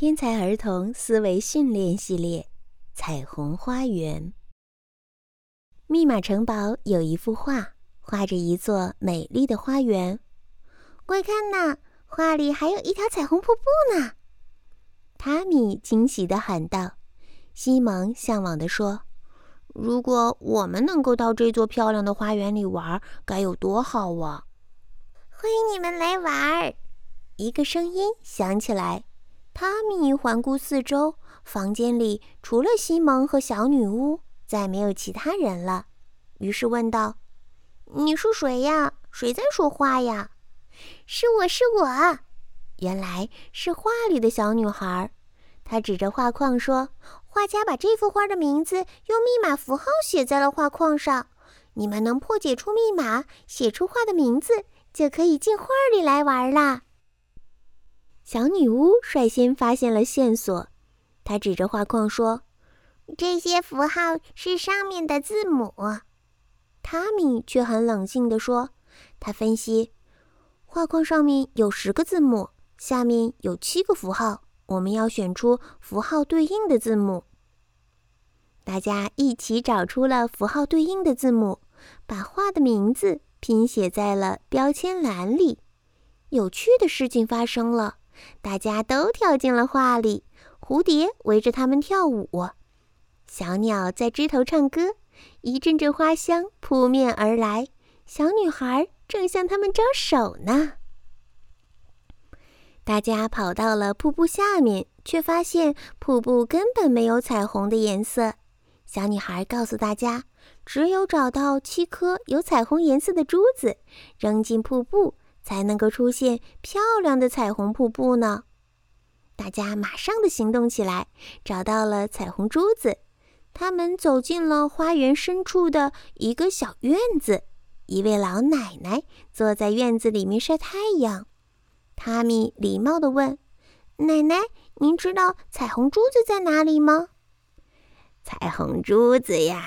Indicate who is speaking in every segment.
Speaker 1: 天才儿童思维训练系列《彩虹花园》。密码城堡有一幅画，画着一座美丽的花园。
Speaker 2: 快看呐，画里还有一条彩虹瀑布呢！
Speaker 1: 塔米惊喜地喊道。西蒙向往地说：“
Speaker 3: 如果我们能够到这座漂亮的花园里玩，该有多好啊！”
Speaker 2: 欢迎你们来玩儿！
Speaker 1: 一个声音响起来。塔米环顾四周，房间里除了西蒙和小女巫，再没有其他人了。于是问道：“
Speaker 2: 你是谁呀？谁在说话呀？”“
Speaker 4: 是我是我。”
Speaker 1: 原来是画里的小女孩。她指着画框说：“
Speaker 2: 画家把这幅画的名字用密码符号写在了画框上。你们能破解出密码，写出画的名字，就可以进画里来玩啦。”
Speaker 1: 小女巫率先发现了线索，她指着画框说：“
Speaker 4: 这些符号是上面的字母。”
Speaker 1: 塔米却很冷静地说：“他分析，画框上面有十个字母，下面有七个符号，我们要选出符号对应的字母。”大家一起找出了符号对应的字母，把画的名字拼写在了标签栏里。有趣的事情发生了。大家都跳进了画里，蝴蝶围着它们跳舞，小鸟在枝头唱歌，一阵阵花香扑面而来。小女孩正向他们招手呢。大家跑到了瀑布下面，却发现瀑布根本没有彩虹的颜色。小女孩告诉大家，只有找到七颗有彩虹颜色的珠子，扔进瀑布。才能够出现漂亮的彩虹瀑布呢！大家马上的行动起来，找到了彩虹珠子。他们走进了花园深处的一个小院子，一位老奶奶坐在院子里面晒太阳。塔米礼貌地问：“
Speaker 2: 奶奶，您知道彩虹珠子在哪里吗？”“
Speaker 5: 彩虹珠子呀，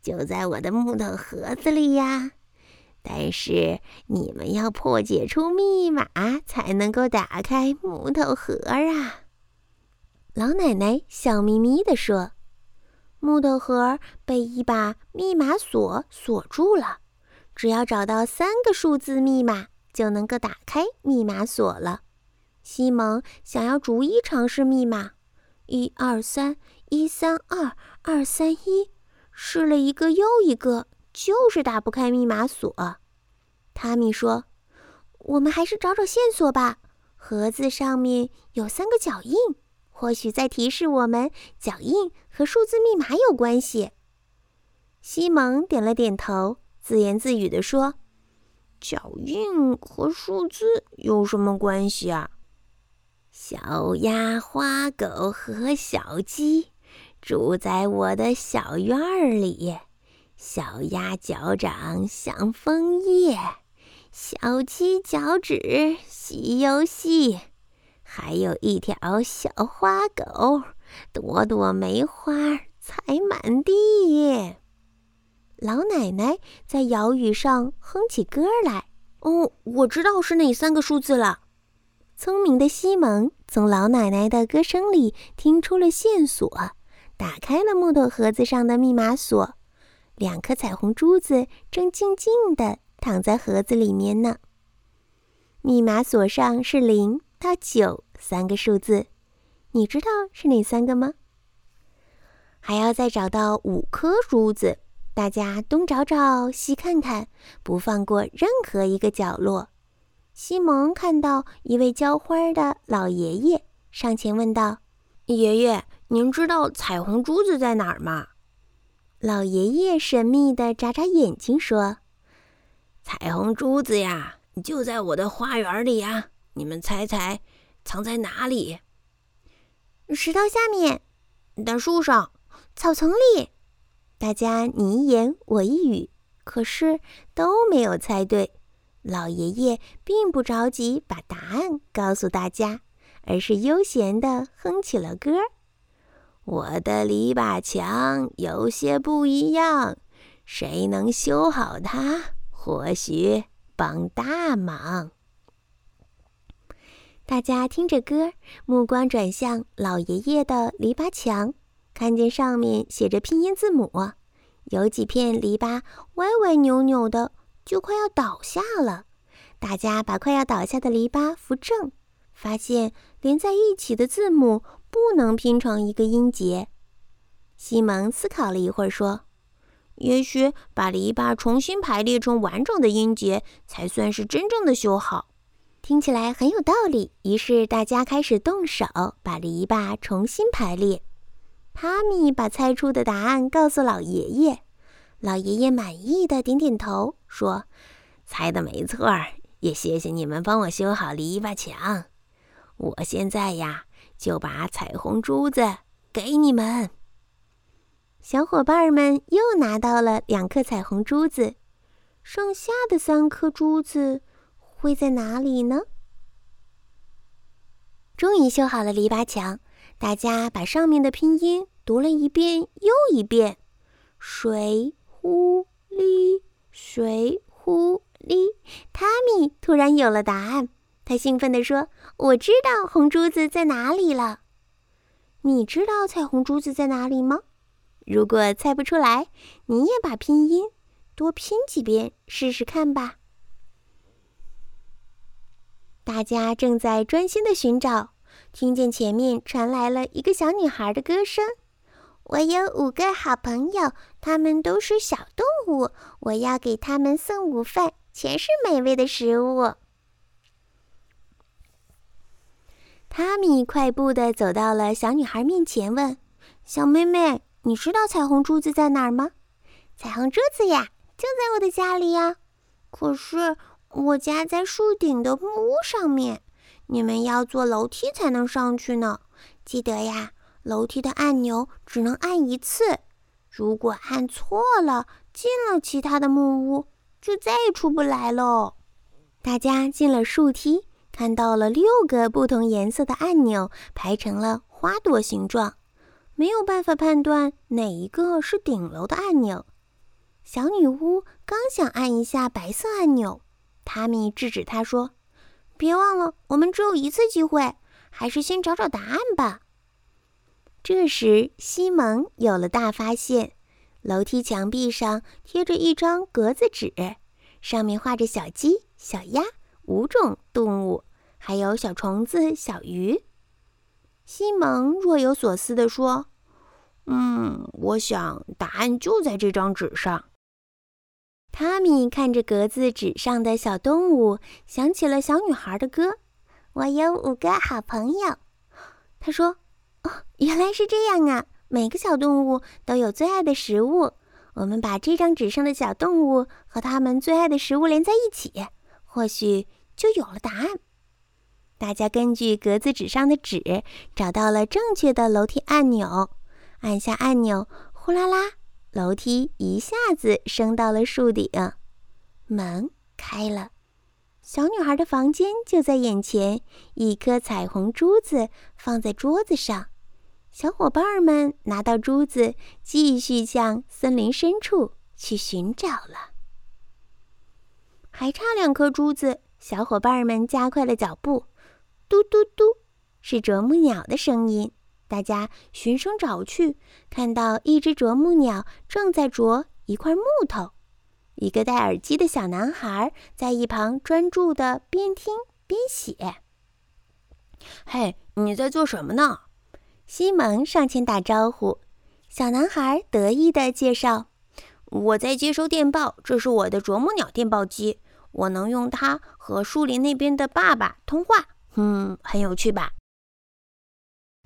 Speaker 5: 就在我的木头盒子里呀。”但是你们要破解出密码，才能够打开木头盒啊！
Speaker 1: 老奶奶笑眯眯地说：“木头盒被一把密码锁锁住了，只要找到三个数字密码，就能够打开密码锁了。”西蒙想要逐一尝试密码，一二三，一三二，二三一，试了一个又一个。就是打不开密码锁，塔米说：“
Speaker 2: 我们还是找找线索吧。盒子上面有三个脚印，或许在提示我们脚印和数字密码有关系。”
Speaker 1: 西蒙点了点头，自言自语地说：“
Speaker 3: 脚印和数字有什么关系啊？”
Speaker 5: 小鸭、花狗和小鸡住在我的小院里。小鸭脚掌像枫叶，小鸡脚趾细又细，还有一条小花狗，朵朵梅花踩满地。
Speaker 1: 老奶奶在摇椅上哼起歌来。
Speaker 3: 哦，我知道是哪三个数字了。
Speaker 1: 聪明的西蒙从老奶奶的歌声里听出了线索，打开了木头盒子上的密码锁。两颗彩虹珠子正静静地躺在盒子里面呢。密码锁上是零到九三个数字，你知道是哪三个吗？还要再找到五颗珠子，大家东找找西看看，不放过任何一个角落。西蒙看到一位浇花的老爷爷，上前问道：“
Speaker 3: 爷爷，您知道彩虹珠子在哪儿吗？”
Speaker 1: 老爷爷神秘地眨眨眼睛说：“
Speaker 5: 彩虹珠子呀，就在我的花园里呀！你们猜猜，藏在哪里？
Speaker 2: 石头下面，
Speaker 3: 大树上，
Speaker 2: 草丛里。”
Speaker 1: 大家你一言我一语，可是都没有猜对。老爷爷并不着急把答案告诉大家，而是悠闲地哼起了歌。
Speaker 5: 我的篱笆墙有些不一样，谁能修好它，或许帮大忙。
Speaker 1: 大家听着歌，目光转向老爷爷的篱笆墙，看见上面写着拼音字母，有几片篱笆歪歪扭扭的，就快要倒下了。大家把快要倒下的篱笆扶正，发现连在一起的字母不能拼成一个音节。西蒙思考了一会儿，说：“也许把篱笆重新排列成完整的音节，才算是真正的修好。”听起来很有道理，于是大家开始动手把篱笆重新排列。哈米把猜出的答案告诉老爷爷，老爷爷满意的点点头，说：“
Speaker 5: 猜的没错儿，也谢谢你们帮我修好篱笆墙。我现在呀，就把彩虹珠子给你们。”
Speaker 1: 小伙伴们又拿到了两颗彩虹珠子，剩下的三颗珠子。会在哪里呢？终于修好了篱笆墙，大家把上面的拼音读了一遍又一遍。水壶哩，水壶哩，汤米突然有了答案，他兴奋地说：“我知道红珠子在哪里了。”你知道彩虹珠子在哪里吗？如果猜不出来，你也把拼音多拼几遍试试看吧。大家正在专心的寻找，听见前面传来了一个小女孩的歌声：“
Speaker 4: 我有五个好朋友，他们都是小动物，我要给他们送午饭，全是美味的食物。”
Speaker 1: 塔米快步的走到了小女孩面前，问：“小妹妹，你知道彩虹珠子在哪儿吗？”“
Speaker 4: 彩虹珠子呀，就在我的家里呀。”“可是……”我家在树顶的木屋上面，你们要坐楼梯才能上去呢。记得呀，楼梯的按钮只能按一次，如果按错了，进了其他的木屋，就再也出不来喽。
Speaker 1: 大家进了树梯，看到了六个不同颜色的按钮排成了花朵形状，没有办法判断哪一个是顶楼的按钮。小女巫刚想按一下白色按钮。塔米制止她说：“别忘了，我们只有一次机会，还是先找找答案吧。”这时，西蒙有了大发现：楼梯墙壁上贴着一张格子纸，上面画着小鸡、小鸭五种动物，还有小虫子、小鱼。西蒙若有所思地说：“嗯，我想答案就在这张纸上。”汤米看着格子纸上的小动物，想起了小女孩的歌。
Speaker 4: 我有五个好朋友，
Speaker 1: 他说：“哦，原来是这样啊！每个小动物都有最爱的食物。我们把这张纸上的小动物和它们最爱的食物连在一起，或许就有了答案。”大家根据格子纸上的纸找到了正确的楼梯按钮，按下按钮，呼啦啦。楼梯一下子升到了树顶，门开了，小女孩的房间就在眼前。一颗彩虹珠子放在桌子上，小伙伴们拿到珠子，继续向森林深处去寻找了。还差两颗珠子，小伙伴们加快了脚步。嘟嘟嘟，是啄木鸟的声音。大家循声找去，看到一只啄木鸟正在啄一块木头。一个戴耳机的小男孩在一旁专注地边听边写。
Speaker 3: 嘿，你在做什么呢？
Speaker 1: 西蒙上前打招呼。小男孩得意地介绍：“
Speaker 3: 我在接收电报，这是我的啄木鸟电报机，我能用它和树林那边的爸爸通话。嗯，很有趣吧？”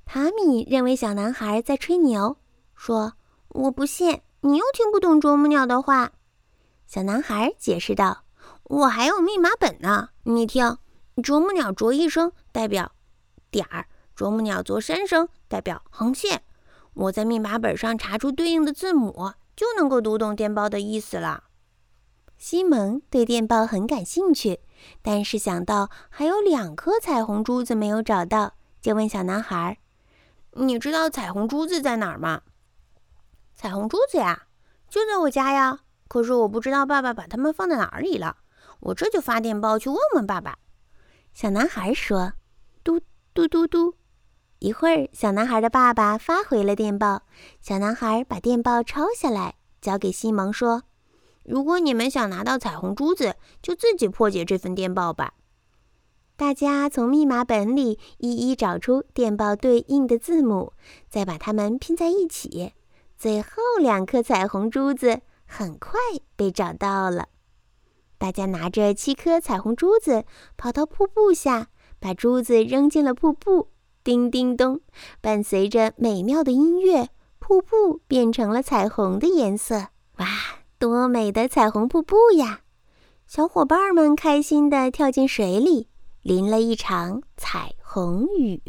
Speaker 1: 塔米认为小男孩在吹牛，说：“我不信，你又听不懂啄木鸟的话。”小男孩解释道：“
Speaker 3: 我还有密码本呢，你听，啄木鸟啄一声代表点儿，啄木鸟啄三声代表横线。我在密码本上查出对应的字母，就能够读懂电报的意思了。”
Speaker 1: 西蒙对电报很感兴趣，但是想到还有两颗彩虹珠子没有找到，就问小男孩。
Speaker 3: 你知道彩虹珠子在哪儿吗？
Speaker 1: 彩虹珠子呀，就在我家呀。可是我不知道爸爸把它们放在哪里了。我这就发电报去问问爸爸。小男孩说：“嘟嘟嘟嘟。一会儿，小男孩的爸爸发回了电报。小男孩把电报抄下来，交给西蒙说：“
Speaker 3: 如果你们想拿到彩虹珠子，就自己破解这份电报吧。”
Speaker 1: 大家从密码本里一一找出电报对应的字母，再把它们拼在一起。最后两颗彩虹珠子很快被找到了。大家拿着七颗彩虹珠子跑到瀑布下，把珠子扔进了瀑布。叮叮咚，伴随着美妙的音乐，瀑布变成了彩虹的颜色。哇，多美的彩虹瀑布呀！小伙伴们开心地跳进水里。淋了一场彩虹雨。